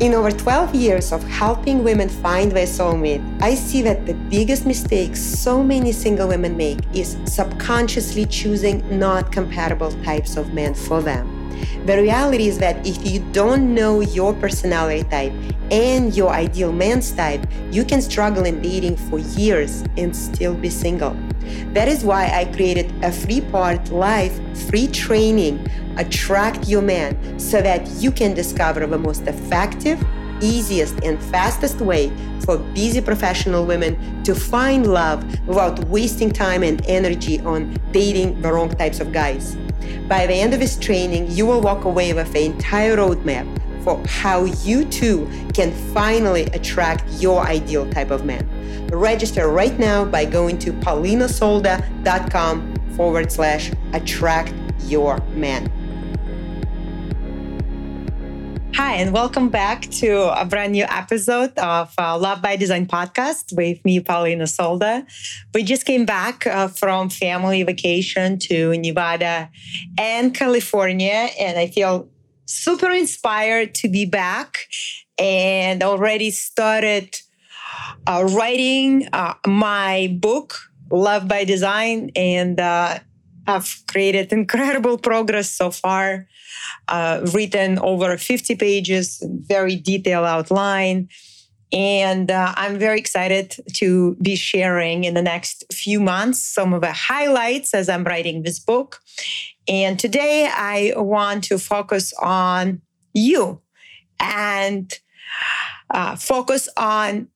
In over 12 years of helping women find their soulmate, I see that the biggest mistake so many single women make is subconsciously choosing not compatible types of men for them. The reality is that if you don't know your personality type and your ideal man's type, you can struggle in dating for years and still be single. That is why I created a free part live free training, Attract Your Man, so that you can discover the most effective, easiest, and fastest way for busy professional women to find love without wasting time and energy on dating the wrong types of guys. By the end of this training, you will walk away with the entire roadmap for how you too can finally attract your ideal type of man. Register right now by going to paulinasolda.com forward slash attract your man. Hi, and welcome back to a brand new episode of uh, Love by Design podcast with me, Paulina Solda. We just came back uh, from family vacation to Nevada and California, and I feel super inspired to be back and already started uh, writing uh, my book, Love by Design, and uh, I've created incredible progress so far. Uh, written over 50 pages, very detailed outline. And uh, I'm very excited to be sharing in the next few months some of the highlights as I'm writing this book. And today I want to focus on you and uh, focus on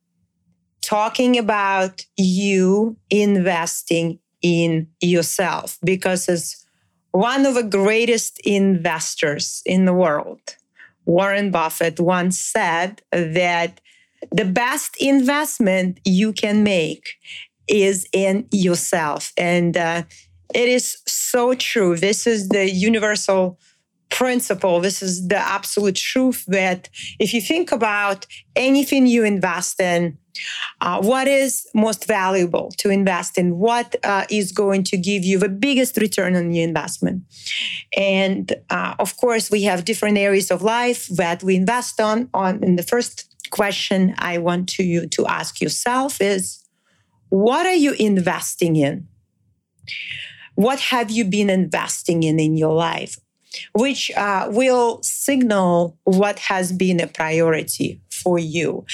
talking about you investing in yourself because as one of the greatest investors in the world, Warren Buffett once said that the best investment you can make is in yourself. And uh, it is so true. This is the universal principle. This is the absolute truth that if you think about anything you invest in, uh, what is most valuable to invest in? What uh, is going to give you the biggest return on your investment? And uh, of course, we have different areas of life that we invest on. On in the first question, I want to you to ask yourself is, what are you investing in? What have you been investing in in your life? Which uh, will signal what has been a priority for you.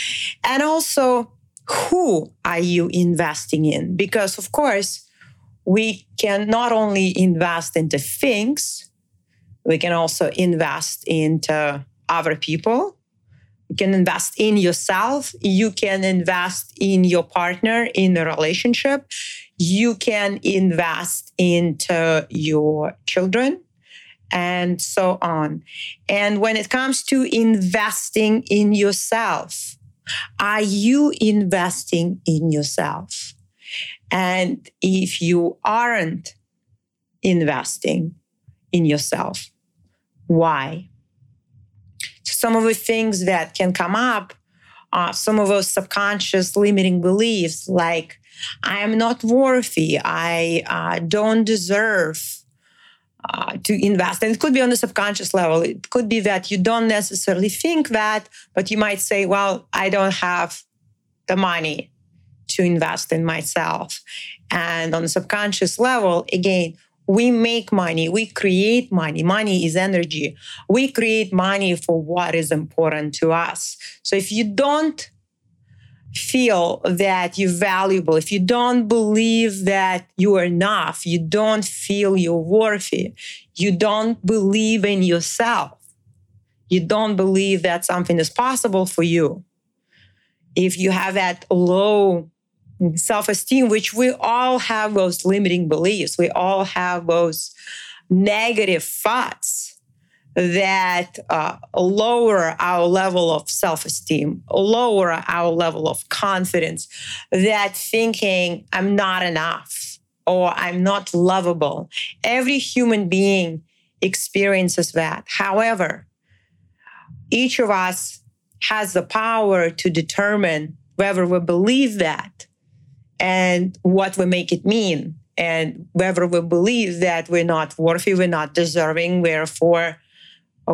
And also, who are you investing in? Because, of course, we can not only invest into things, we can also invest into other people. You can invest in yourself. You can invest in your partner in a relationship. You can invest into your children and so on. And when it comes to investing in yourself, are you investing in yourself? And if you aren't investing in yourself, why? Some of the things that can come up are some of those subconscious limiting beliefs like, I am not worthy, I uh, don't deserve uh, to invest. And it could be on the subconscious level. It could be that you don't necessarily think that, but you might say, well, I don't have the money to invest in myself. And on the subconscious level, again, we make money, we create money. Money is energy. We create money for what is important to us. So if you don't feel that you're valuable, if you don't believe that you are enough, you don't feel you're worthy, you don't believe in yourself, you don't believe that something is possible for you, if you have that low self esteem, which we all have those limiting beliefs, we all have those negative thoughts that uh, lower our level of self esteem, lower our level of confidence, that thinking I'm not enough or I'm not lovable. Every human being experiences that. However, each of us has the power to determine whether we believe that and what we make it mean. And whether we believe that we're not worthy, we're not deserving, therefore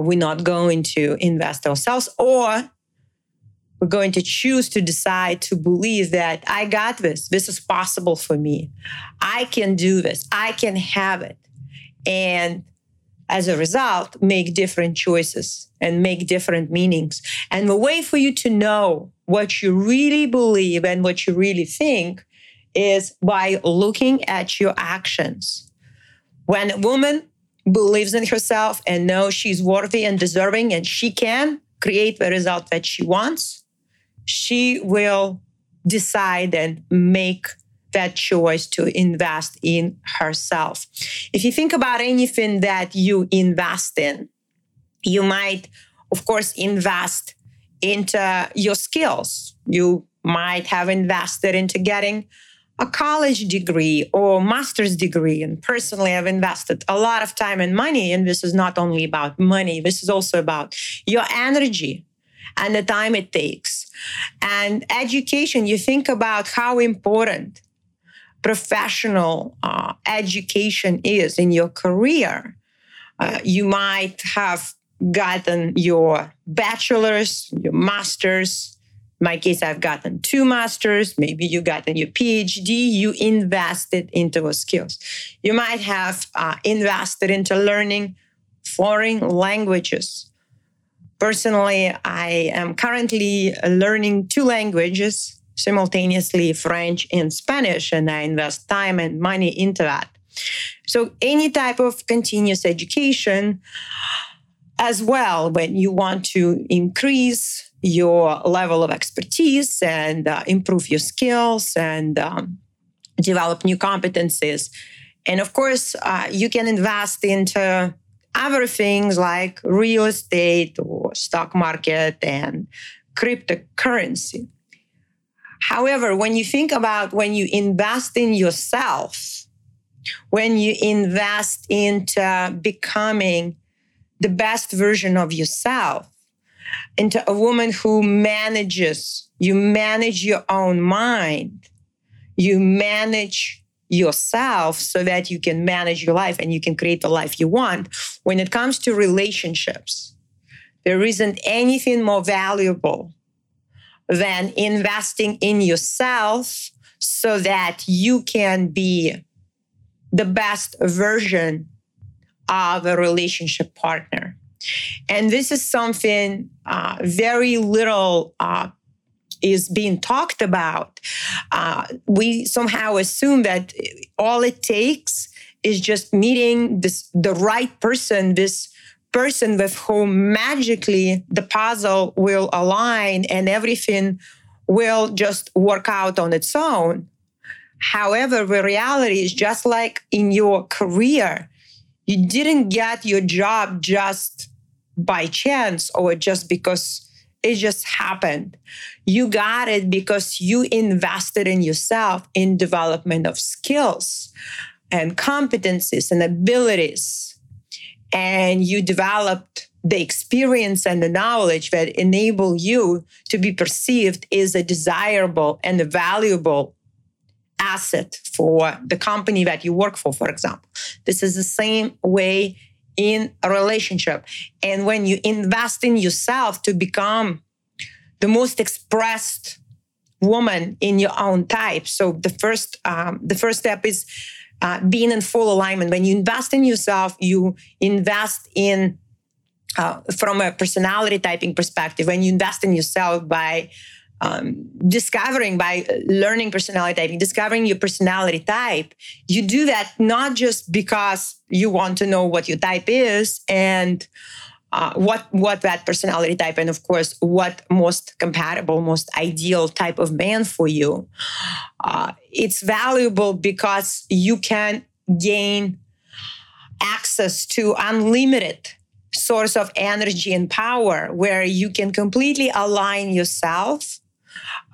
we're not going to invest ourselves, or we're going to choose to decide to believe that I got this. This is possible for me. I can do this. I can have it. And as a result, make different choices and make different meanings. And the way for you to know what you really believe and what you really think is by looking at your actions. When a woman believes in herself and knows she's worthy and deserving and she can create the result that she wants, she will decide and make that choice to invest in herself. If you think about anything that you invest in, you might, of course, invest into your skills. You might have invested into getting a college degree or master's degree. And personally, I've invested a lot of time and money. And this is not only about money, this is also about your energy and the time it takes. And education, you think about how important professional uh, education is in your career. Uh, you might have gotten your bachelor's, your master's, my case, I've gotten two masters. Maybe you gotten your PhD. You invested into skills. You might have uh, invested into learning foreign languages. Personally, I am currently learning two languages simultaneously French and Spanish, and I invest time and money into that. So, any type of continuous education as well, when you want to increase your level of expertise and uh, improve your skills and um, develop new competencies. And of course, uh, you can invest into other things like real estate or stock market and cryptocurrency. However, when you think about when you invest in yourself, when you invest into becoming the best version of yourself, into a woman who manages, you manage your own mind, you manage yourself so that you can manage your life and you can create the life you want. When it comes to relationships, there isn't anything more valuable than investing in yourself so that you can be the best version of a relationship partner. And this is something uh, very little uh, is being talked about. Uh, we somehow assume that all it takes is just meeting this the right person, this person with whom magically the puzzle will align and everything will just work out on its own. However, the reality is just like in your career, you didn't get your job just by chance or just because it just happened. You got it because you invested in yourself in development of skills and competencies and abilities. And you developed the experience and the knowledge that enable you to be perceived as a desirable and a valuable asset for the company that you work for, for example. This is the same way in a relationship. And when you invest in yourself to become the most expressed woman in your own type. So the first um, the first step is uh, being in full alignment. When you invest in yourself, you invest in uh, from a personality typing perspective. When you invest in yourself by um, discovering by learning personality typing, discovering your personality type, you do that not just because you want to know what your type is and uh, what what that personality type and of course what most compatible most ideal type of man for you. Uh, it's valuable because you can gain access to unlimited source of energy and power where you can completely align yourself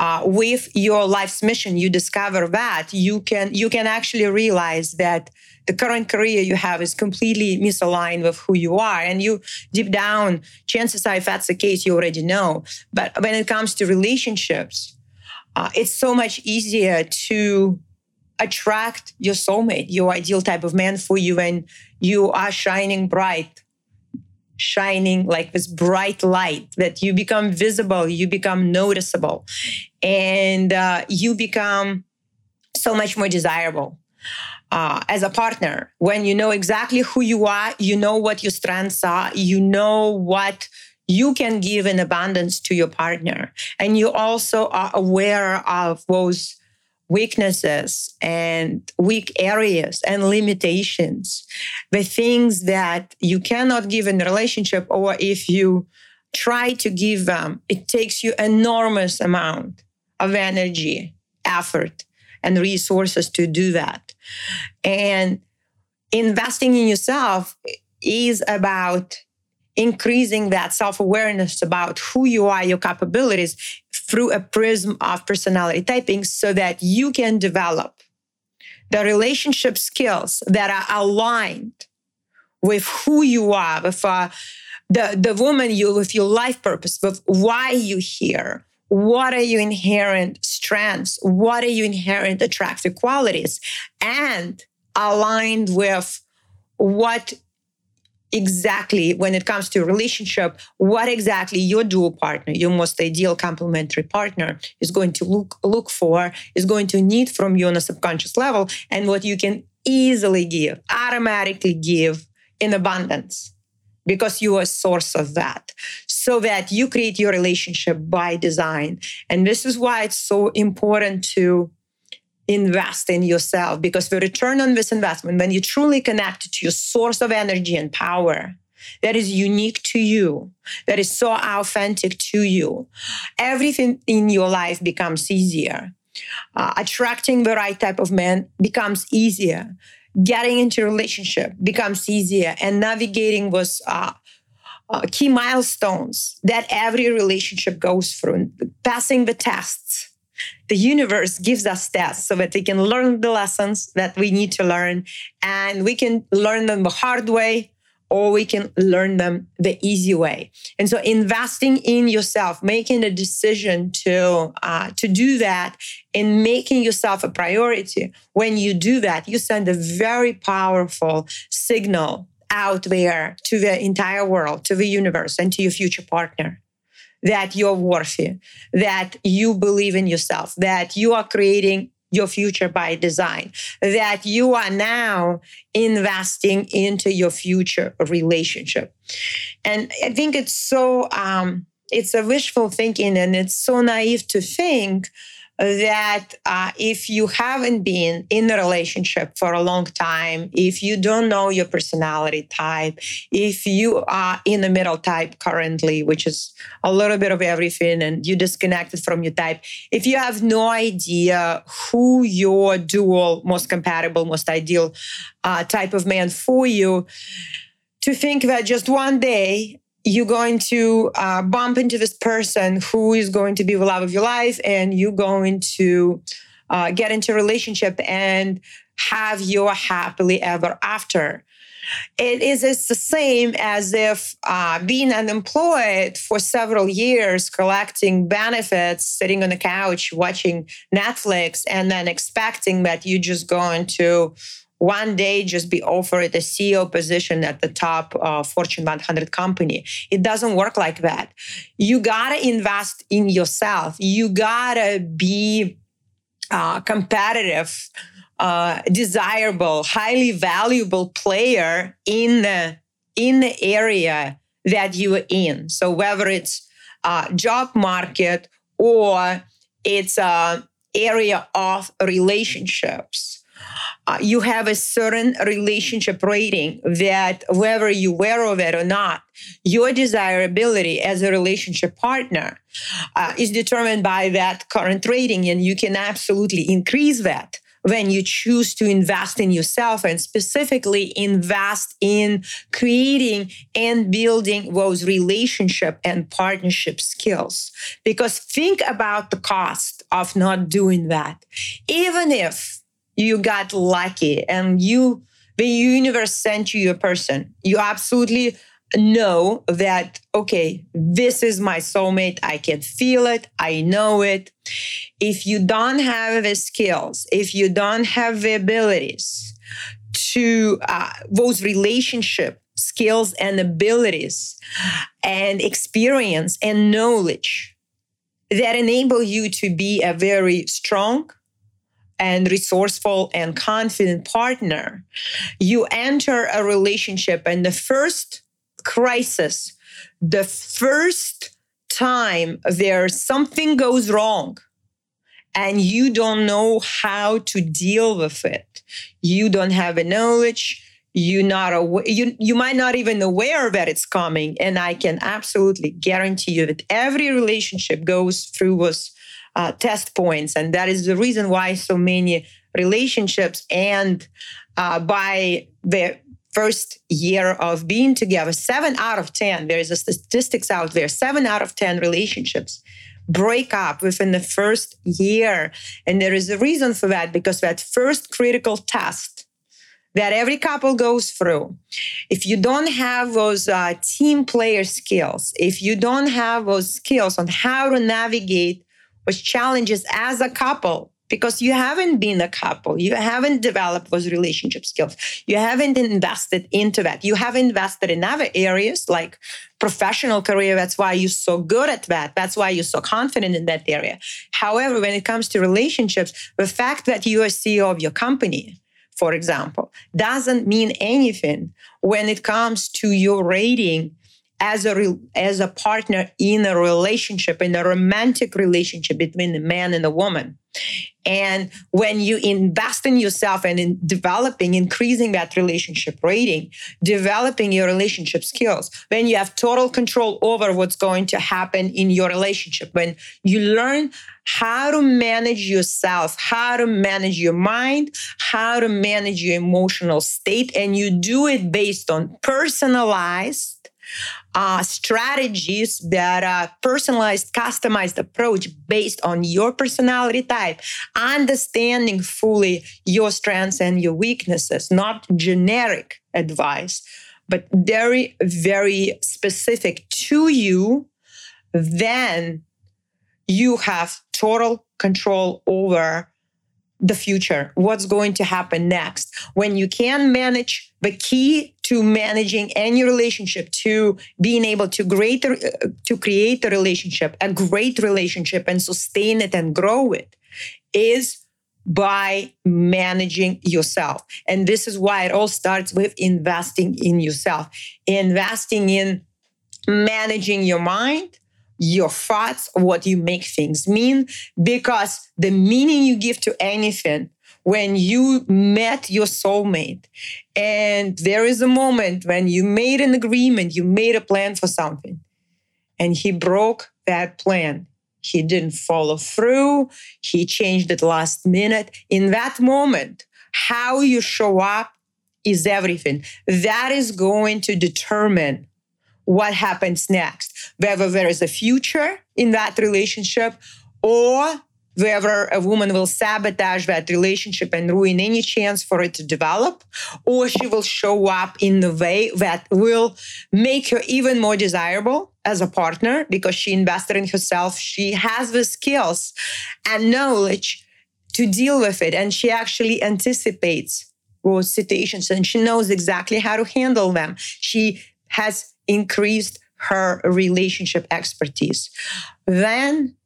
uh, with your life's mission you discover that you can you can actually realize that the current career you have is completely misaligned with who you are. And you deep down chances are if that's the case you already know. But when it comes to relationships uh, it's so much easier to attract your soulmate your ideal type of man for you when you are shining bright shining like this bright light that you become visible, you become noticeable, and uh, you become so much more desirable. Uh, as a partner, when you know exactly who you are, you know what your strengths are, you know what you can give in abundance to your partner. And you also are aware of those weaknesses and weak areas and limitations, the things that you cannot give in a relationship, or if you try to give them, it takes you enormous amount of energy, effort, and resources to do that. And investing in yourself is about increasing that self awareness about who you are, your capabilities through a prism of personality typing so that you can develop the relationship skills that are aligned with who you are, with uh, the, the woman you, with your life purpose, with why you here, what are your inherent strengths, what are your inherent attractive qualities, and aligned with what exactly when it comes to relationship what exactly your dual partner your most ideal complementary partner is going to look look for is going to need from you on a subconscious level and what you can easily give automatically give in abundance because you are a source of that. So that you create your relationship by design. And this is why it's so important to invest in yourself because the return on this investment, when you truly connect to your source of energy and power, that is unique to you, that is so authentic to you, everything in your life becomes easier. Uh, attracting the right type of man becomes easier. Getting into relationship becomes easier, and navigating was uh, uh, key milestones that every relationship goes through. Passing the tests the universe gives us tests so that we can learn the lessons that we need to learn and we can learn them the hard way or we can learn them the easy way. And so investing in yourself, making a decision to uh, to do that and making yourself a priority. When you do that, you send a very powerful signal out there to the entire world, to the universe, and to your future partner that you're worthy, that you believe in yourself, that you are creating your future by design, that you are now investing into your future relationship. And I think it's so, um, it's a wishful thinking and it's so naive to think that uh, if you haven't been in a relationship for a long time, if you don't know your personality type, if you are in the middle type currently, which is a little bit of everything, and you disconnected from your type, if you have no idea who your dual, most compatible, most ideal uh, type of man for you, to think that just one day you're going to uh, bump into this person who is going to be the love of your life and you're going to uh, get into a relationship and have your happily ever after. It is it's the same as if uh, being unemployed for several years collecting benefits sitting on the couch watching netflix and then expecting that you're just going to one day just be offered a CEO position at the top uh, Fortune 100 company. It doesn't work like that. You gotta invest in yourself. You gotta be uh, competitive, uh, desirable, highly valuable player in the in the area that you are in. So whether it's a job market or it's a area of relationships uh, you have a certain relationship rating that whether you aware of it or not, your desirability as a relationship partner uh, is determined by that current rating. And you can absolutely increase that when you choose to invest in yourself and specifically invest in creating and building those relationship and partnership skills. Because think about the cost of not doing that. Even if you got lucky and you the universe sent you a person. You absolutely know that okay this is my soulmate. I can feel it. I know it. If you don't have the skills if you don't have the abilities to uh, those relationship skills and abilities and experience and knowledge that enable you to be a very strong and resourceful and confident partner, you enter a relationship and the first crisis, the first time there something goes wrong and you don't know how to deal with it. You don't have a knowledge, you not aware, you you might not even aware that it's coming and i can absolutely guarantee you that every relationship goes through those uh, test points and that is the reason why so many relationships and uh, by the first year of being together seven out of ten there is a statistics out there seven out of ten relationships break up within the first year and there is a reason for that because that first critical test that every couple goes through. If you don't have those uh, team player skills, if you don't have those skills on how to navigate those challenges as a couple, because you haven't been a couple, you haven't developed those relationship skills, you haven't invested into that, you have invested in other areas like professional career. That's why you're so good at that. That's why you're so confident in that area. However, when it comes to relationships, the fact that you are CEO of your company, for example, doesn't mean anything when it comes to your rating as a as a partner in a relationship in a romantic relationship between a man and a woman and when you invest in yourself and in developing increasing that relationship rating developing your relationship skills when you have total control over what's going to happen in your relationship when you learn how to manage yourself, how to manage your mind, how to manage your emotional state. And you do it based on personalized uh, strategies that are personalized, customized approach based on your personality type, understanding fully your strengths and your weaknesses, not generic advice, but very, very specific to you. Then you have total control over the future, what's going to happen next. When you can manage the key to managing any relationship, to being able to create, uh, to create a relationship, a great relationship and sustain it and grow it is by managing yourself. And this is why it all starts with investing in yourself, investing in managing your mind, your thoughts, what you make things mean, because the meaning you give to anything when you met your soulmate and there is a moment when you made an agreement, you made a plan for something, and he broke that plan. He didn't follow through. He changed it last minute. In that moment, how you show up is everything. That is going to determine what happens next, whether there is a future in that relationship or whether a woman will sabotage that relationship and ruin any chance for it to develop, or she will show up in a way that will make her even more desirable as a partner because she invested in herself. She has the skills and knowledge to deal with it, and she actually anticipates those situations and she knows exactly how to handle them. She has increased her relationship expertise. Then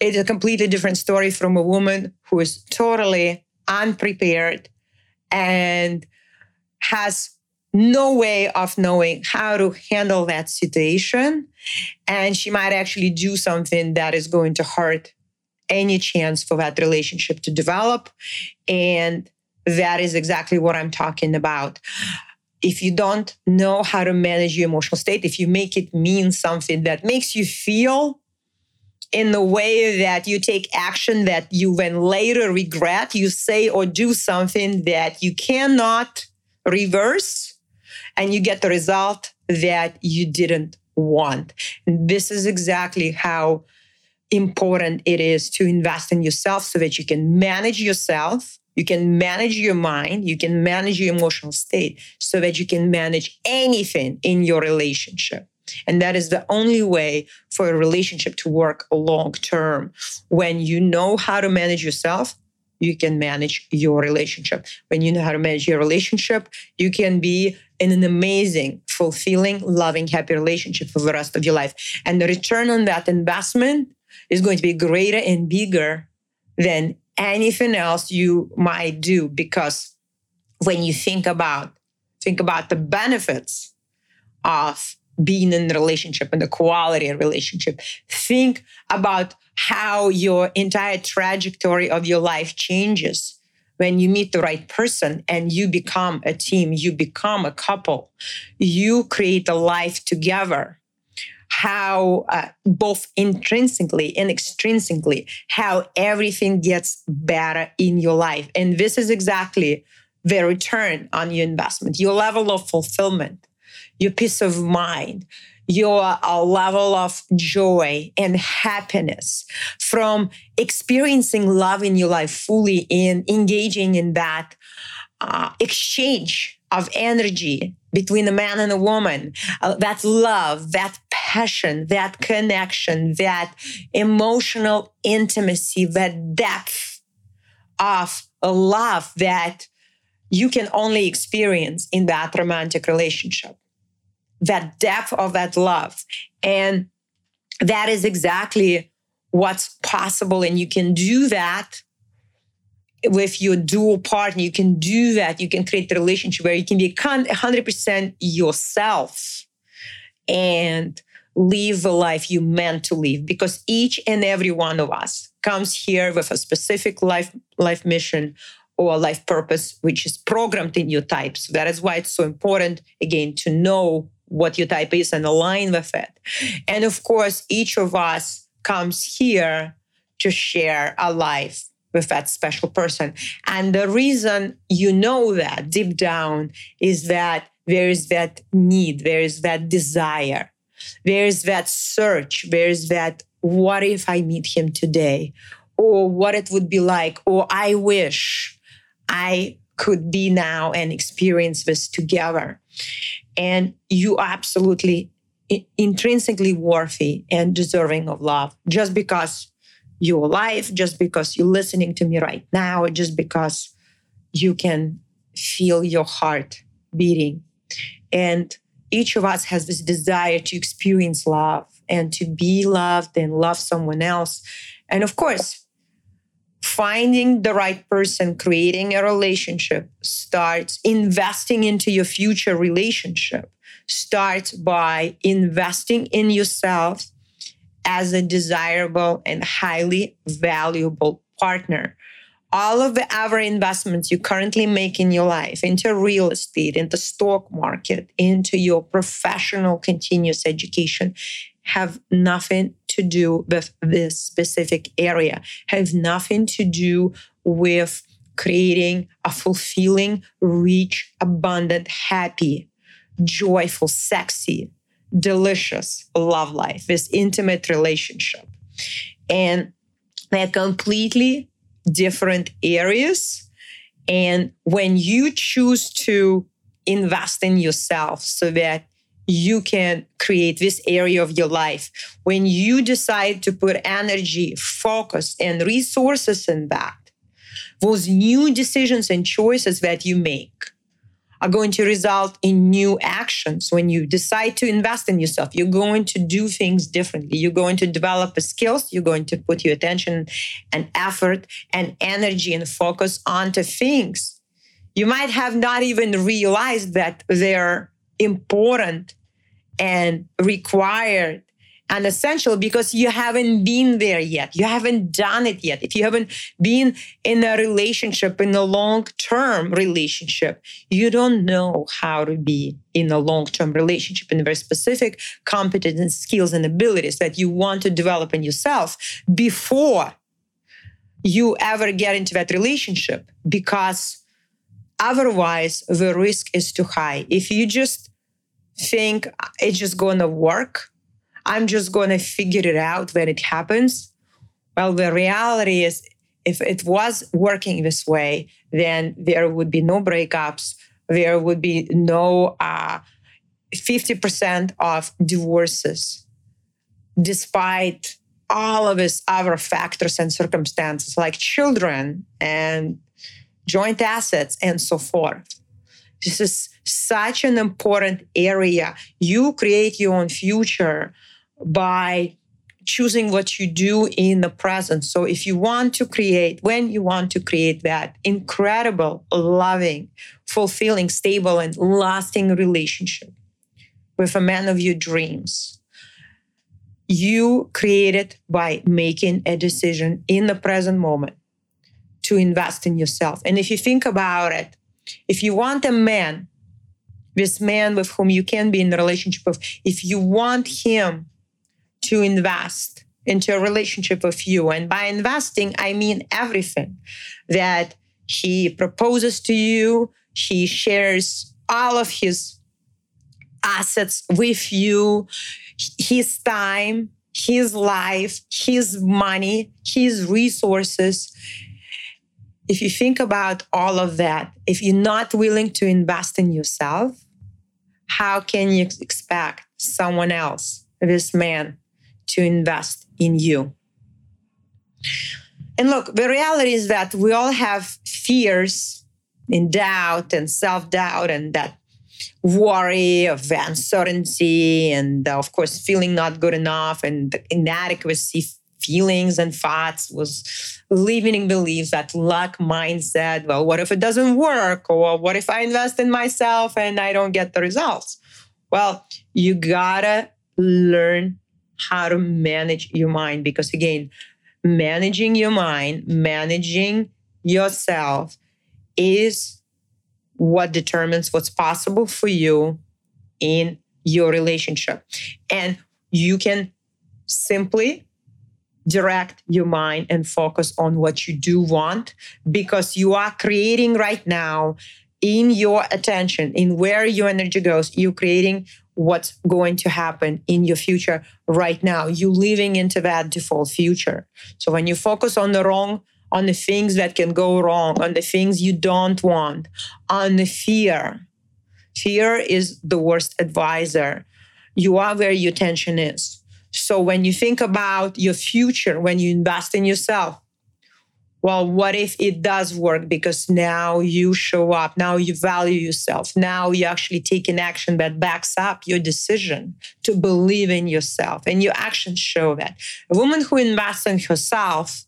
it's a completely different story from a woman who is totally unprepared and has no way of knowing how to handle that situation. And she might actually do something that is going to hurt any chance for that relationship to develop. And that is exactly what I'm talking about if you don't know how to manage your emotional state, if you make it mean something that makes you feel in the way that you take action that you then later regret, you say or do something that you cannot reverse, and you get the result that you didn't want. And this is exactly how important it is to invest in yourself so that you can manage yourself you can manage your mind, you can manage your emotional state so that you can manage anything in your relationship. And that is the only way for a relationship to work long term. When you know how to manage yourself, you can manage your relationship. When you know how to manage your relationship, you can be in an amazing, fulfilling, loving, happy relationship for the rest of your life. And the return on that investment is going to be greater and bigger than anything else you might do because when you think about think about the benefits of being in a relationship and the quality of relationship think about how your entire trajectory of your life changes when you meet the right person and you become a team you become a couple you create a life together how uh, both intrinsically and extrinsically how everything gets better in your life. And this is exactly the return on your investment. Your level of fulfillment your peace of mind your uh, level of joy and happiness from experiencing love in your life fully and engaging in that uh, exchange of energy between a man and a woman, uh, that love, that passion, that connection, that emotional intimacy, that depth of a love that you can only experience in that romantic relationship. That depth of that love. And that is exactly what's possible. And you can do that with your dual partner, you can do that. You can create a relationship where you can be 100% yourself and live the life you meant to live because each and every one of us comes here with a specific life life mission or life purpose which is programmed in your type so that is why it's so important again to know what your type is and align with it and of course each of us comes here to share a life with that special person. And the reason you know that deep down is that there is that need, there is that desire, there is that search, there is that what if I meet him today? Or what it would be like, or I wish I could be now and experience this together. And you are absolutely intrinsically worthy and deserving of love just because your life just because you're listening to me right now, just because you can feel your heart beating. And each of us has this desire to experience love and to be loved and love someone else. And of course, finding the right person, creating a relationship starts investing into your future relationship, starts by investing in yourself as a desirable and highly valuable partner. All of the other investments you currently make in your life into real estate, into stock market, into your professional continuous education have nothing to do with this specific area, have nothing to do with creating a fulfilling, rich, abundant, happy, joyful, sexy, delicious love life, this intimate relationship. And they're completely different areas. And when you choose to invest in yourself so that you can create this area of your life, when you decide to put energy, focus, and resources in that, those new decisions and choices that you make are going to result in new actions. When you decide to invest in yourself, you're going to do things differently. You're going to develop skills. You're going to put your attention and effort and energy and focus onto things. You might have not even realized that they're important and required and essential because you haven't been there yet. You haven't done it yet. If you haven't been in a relationship, in a long term relationship, you don't know how to be in a long term relationship in very specific competence, skills, and abilities that you want to develop in yourself before you ever get into that relationship because otherwise the risk is too high. If you just think it's just going to work, I'm just going to figure it out when it happens. Well, the reality is, if it was working this way, then there would be no breakups. There would be no uh, 50% of divorces, despite all of these other factors and circumstances like children and joint assets and so forth. This is such an important area. You create your own future by choosing what you do in the present. So if you want to create, when you want to create that incredible, loving, fulfilling, stable, and lasting relationship with a man of your dreams, you create it by making a decision in the present moment to invest in yourself. And if you think about it, if you want a man, this man with whom you can be in a relationship with, if you want him to invest into a relationship with you, and by investing, I mean everything that he proposes to you, he shares all of his assets with you, his time, his life, his money, his resources. If you think about all of that, if you're not willing to invest in yourself, how can you expect someone else, this man, to invest in you? And look, the reality is that we all have fears and doubt and self doubt, and that worry of uncertainty and uh, of course feeling not good enough and inadequacy feelings and thoughts was living in beliefs that lack mindset well what if it doesn't work or what if i invest in myself and i don't get the results well you gotta learn how to manage your mind because again managing your mind managing yourself is what determines what's possible for you in your relationship. And you can simply direct your mind and focus on what you do want because you are creating right now in your attention, in where your energy goes, you're creating what's going to happen in your future right now. You're living into that default future. So when you focus on the wrong on the things that can go wrong, on the things you don't want, on the fear. Fear is the worst advisor. You are where your attention is. So when you think about your future, when you invest in yourself, well, what if it does work? Because now you show up, now you value yourself, now you actually take an action that backs up your decision to believe in yourself, and your actions show that. A woman who invests in herself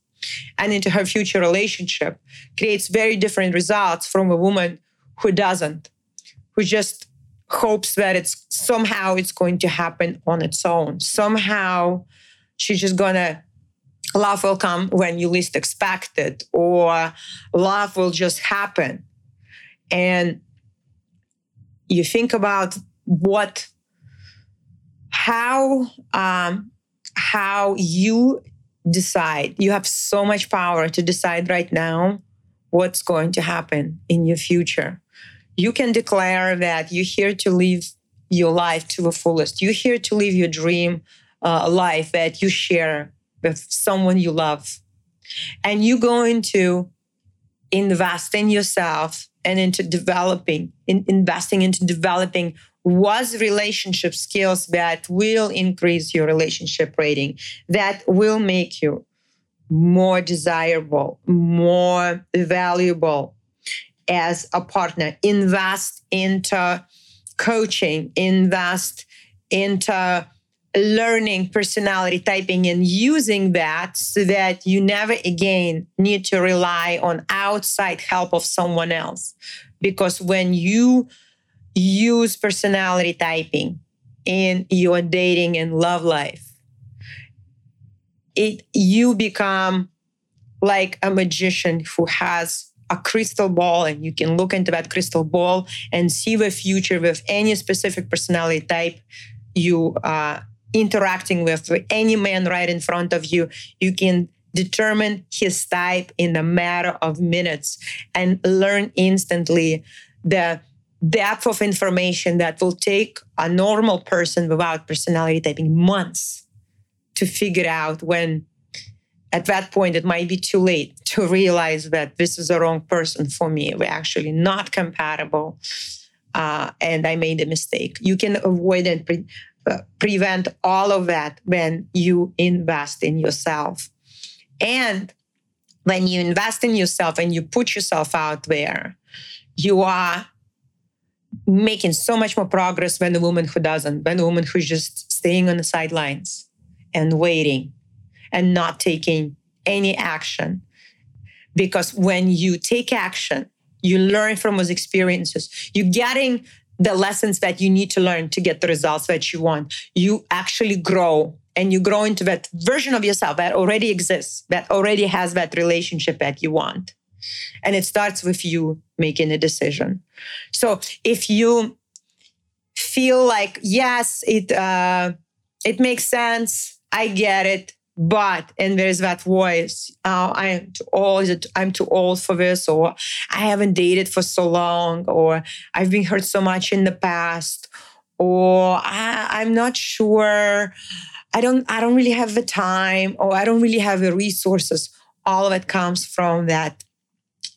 and into her future relationship creates very different results from a woman who doesn't, who just hopes that it's somehow it's going to happen on its own. Somehow she's just gonna love will come when you least expect it, or love will just happen. And you think about what how um, how you decide. You have so much power to decide right now what's going to happen in your future. You can declare that you're here to live your life to the fullest. You're here to live your dream uh, life that you share with someone you love. And you go into to invest in yourself and into developing, in investing into developing was relationship skills that will increase your relationship rating, that will make you more desirable, more valuable as a partner. Invest into coaching, invest into learning personality typing and using that so that you never again need to rely on outside help of someone else. Because when you use personality typing in your dating and love life, it you become like a magician who has a crystal ball and you can look into that crystal ball and see the future with any specific personality type you are interacting with, any man right in front of you you can determine his type in a matter of minutes and learn instantly the depth of information that will take a normal person without personality typing months to figure out when at that point it might be too late to realize that this is the wrong person for me. We're actually not compatible uh, and i made a mistake. You can avoid and pre- prevent all of that when you invest in yourself. And when you invest in yourself and you put yourself out there, you are making so much more progress than the woman who doesn't, than the woman who's just staying on the sidelines and waiting and not taking any action. Because when you take action, you learn from those experiences, you're getting the lessons that you need to learn to get the results that you want. You actually grow and you grow into that version of yourself that already exists, that already has that relationship that you want. And it starts with you making a decision. So if you feel like, yes, it, uh, it makes sense, I get it, but and there's that voice oh, i am too old i'm too old for this or i haven't dated for so long or i've been hurt so much in the past or I, i'm not sure i don't i don't really have the time or i don't really have the resources. All of it comes from that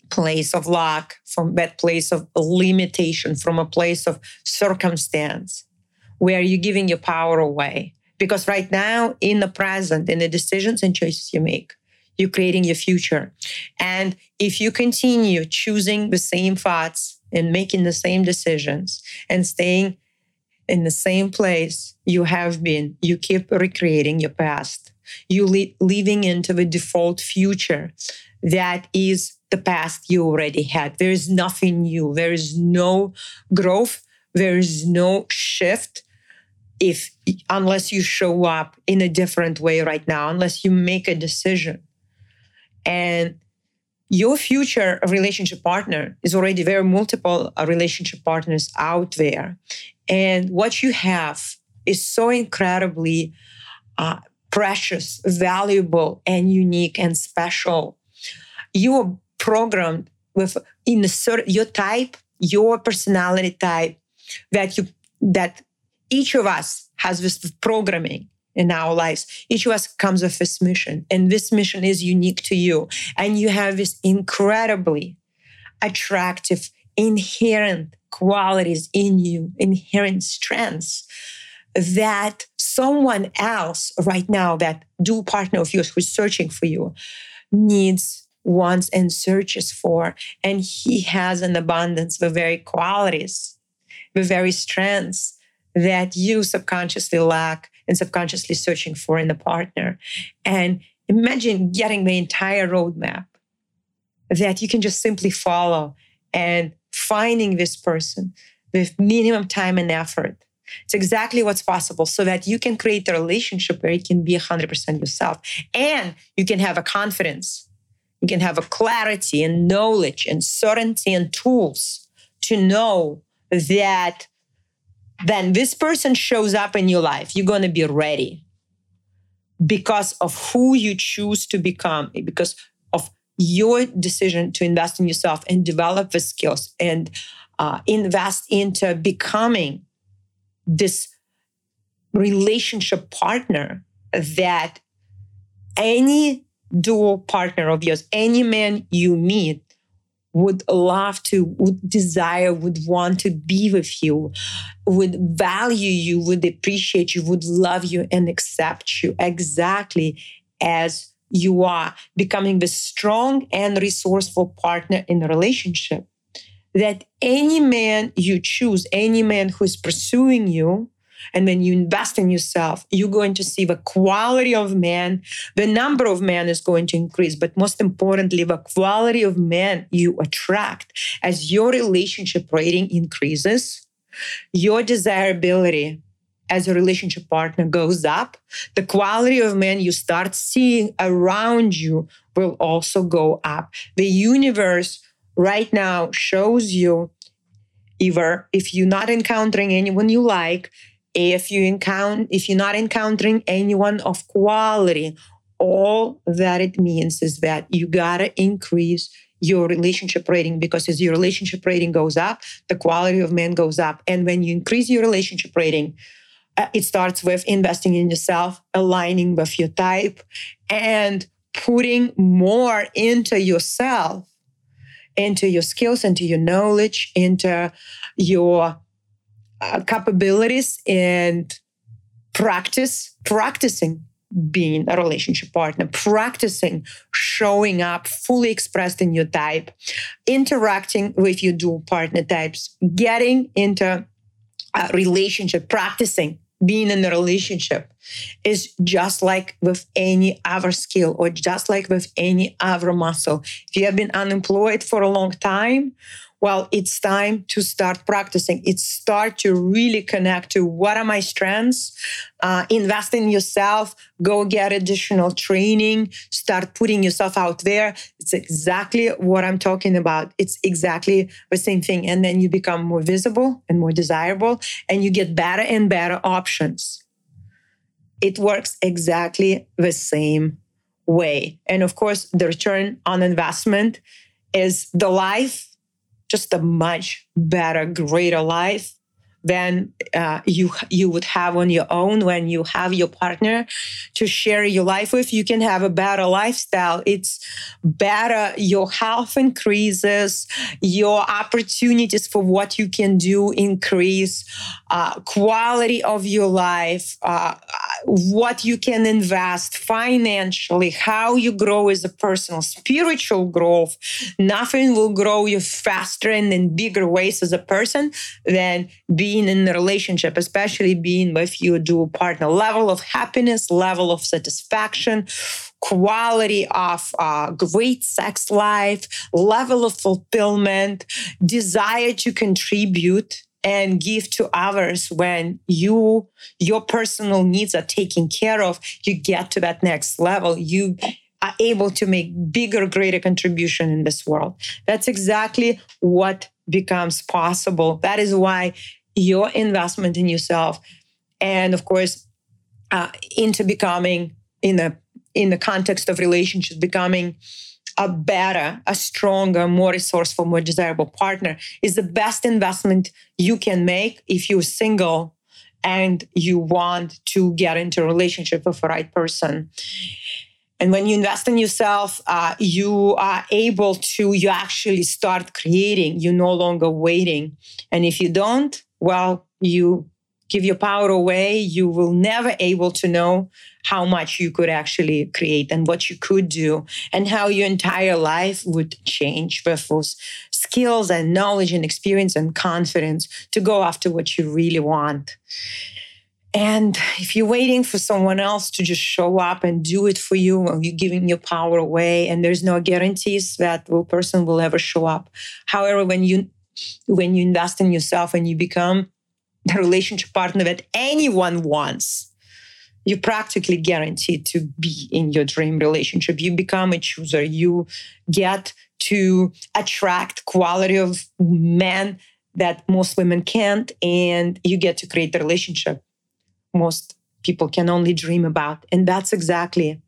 place of luck from that place of limitation from a place of circumstance where you're giving your power away because right now, in the present, in the decisions and choices you make, you're creating your future. And if you continue choosing the same thoughts and making the same decisions and staying in the same place you have been, you keep recreating your past. You li- living into the default future that is the past you already had. There is nothing new. There is no growth. There is no shift if unless you show up in a different way right now unless you make a decision. And your future relationship partner is already there are multiple uh, relationship partners out there. And what you have is so incredibly uh, precious valuable and unique and special. You are programmed with in a certain your type your personality type that you that each of us has this programming in our lives. Each of us comes with this mission, and this mission is unique to you. And you have this incredibly attractive, inherent qualities in you, inherent strengths that someone else right now, that dual partner of yours who's searching for you, needs, wants, and searches for. And he has an abundance of very qualities, the very strengths that you subconsciously lack and subconsciously searching for in a partner. And imagine getting the entire roadmap that you can just simply follow and finding this person with minimum time and effort. It's exactly what's possible so that you can create a relationship where you can be 100% yourself and you can have a confidence. You can have a clarity and knowledge and certainty and tools to know that then this person shows up in your life, you're going to be ready because of who you choose to become, because of your decision to invest in yourself and develop the skills and uh, invest into becoming this relationship partner that any dual partner of yours, any man you meet, would love to, would desire, would want to be with you, would value you, would appreciate you, would love you and accept you exactly as you are, becoming the strong and resourceful partner in a relationship. That any man you choose, any man who is pursuing you, and when you invest in yourself, you're going to see the quality of men the number of men is going to increase, but most importantly, the quality of men you attract as your relationship rating increases, your desirability as a relationship partner goes up, the quality of men you start seeing around you will also go up. The universe right now shows you either if you're not encountering anyone you like, if you encounter if you're not encountering anyone of quality all that it means is that you gotta increase your relationship rating because as your relationship rating goes up the quality of men goes up. And when you increase your relationship rating uh, it starts with investing in yourself aligning with your type and putting more into yourself into your skills into your knowledge into your uh, capabilities and practice practicing being a relationship partner, practicing showing up fully expressed in your type, interacting with your dual partner types, getting into a relationship, practicing being in a relationship is just like with any other skill or just like with any other muscle. If you have been unemployed for a long time, well, it's time to start practicing. It's start to really connect to what are my strengths, uh, invest in yourself, go get additional training, start putting yourself out there. It's exactly what I'm talking about. It's exactly the same thing. And then you become more visible and more desirable, and you get better and better options. It works exactly the same way. And of course, the return on investment is the life just a much better, greater life than uh, you you would have on your own when you have your partner to share your life with. You can have a better lifestyle. It's better your health increases your opportunities for what you can do increase uh, quality of your life uh, what you can invest financially how you grow as a person spiritual growth. Nothing will grow you faster and in bigger ways as a person than being being in a relationship, especially being with your dual partner, level of happiness, level of satisfaction, quality of uh, great sex life, level of fulfillment, desire to contribute and give to others when you your personal needs are taken care of you get to that next level. You are able to make bigger greater contribution in this world. That's exactly what becomes possible. That is why your investment in yourself and of course uh, into becoming in the in the context of relationships becoming a better a stronger more resourceful more desirable partner is the best investment you can make if you're single and you want to get into a relationship with the right person. And when you invest in yourself uh, you are able to you actually start creating. You're no longer waiting. And if you don't well, you give your power away, you will never able to know how much you could actually create and what you could do and how your entire life would change with those skills and knowledge and experience and confidence to go after what you really want. And if you're waiting for someone else to just show up and do it for you, well, you're giving your power away, and there's no guarantees that the person will ever show up. However, when you when you invest in yourself and you become the relationship partner that anyone wants, you're practically guaranteed to be in your dream relationship. You become a chooser. You get to attract quality of men that most women can't, and you get to create the relationship most people can only dream about. And that's exactly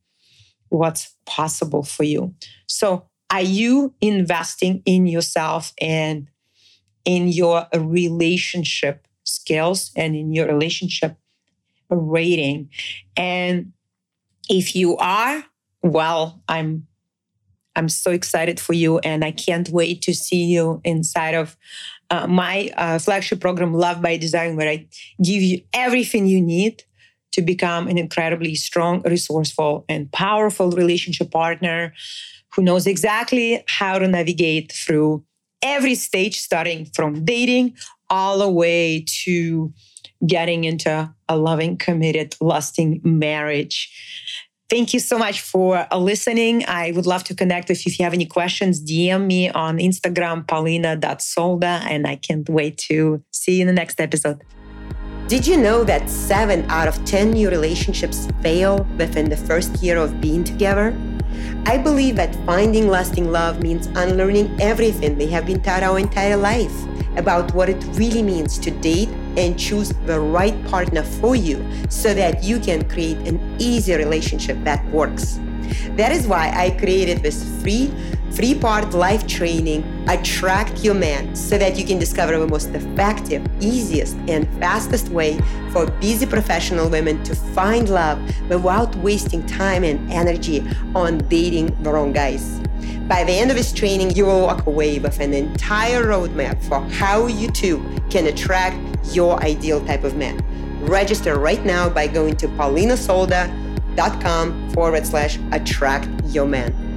what's possible for you. So, are you investing in yourself and in your relationship skills and in your relationship rating. And if you are, well, I'm I'm so excited for you, and I can't wait to see you inside of uh, my uh, flagship program, Love by Design, where I give you everything you need to become an incredibly strong, resourceful, and powerful relationship partner who knows exactly how to navigate through every stage, starting from dating all the way to getting into a loving, committed, lasting marriage. Thank you so much for uh, listening. I would love to connect with you. If you have any questions, DM me on Instagram, paulina.solda, and I can't wait to see you in the next episode. Did you know that 7 out of 10 new relationships fail within the first year of being together? I believe that finding lasting love means unlearning everything they have been taught our entire life about what it really means to date and choose the right partner for you so that you can create an easy relationship that works. That is why I created this free Three part life training, Attract Your Man, so that you can discover the most effective, easiest, and fastest way for busy professional women to find love without wasting time and energy on dating the wrong guys. By the end of this training, you will walk away with an entire roadmap for how you too can attract your ideal type of man Register right now by going to paulinasolda.com forward slash attract your man.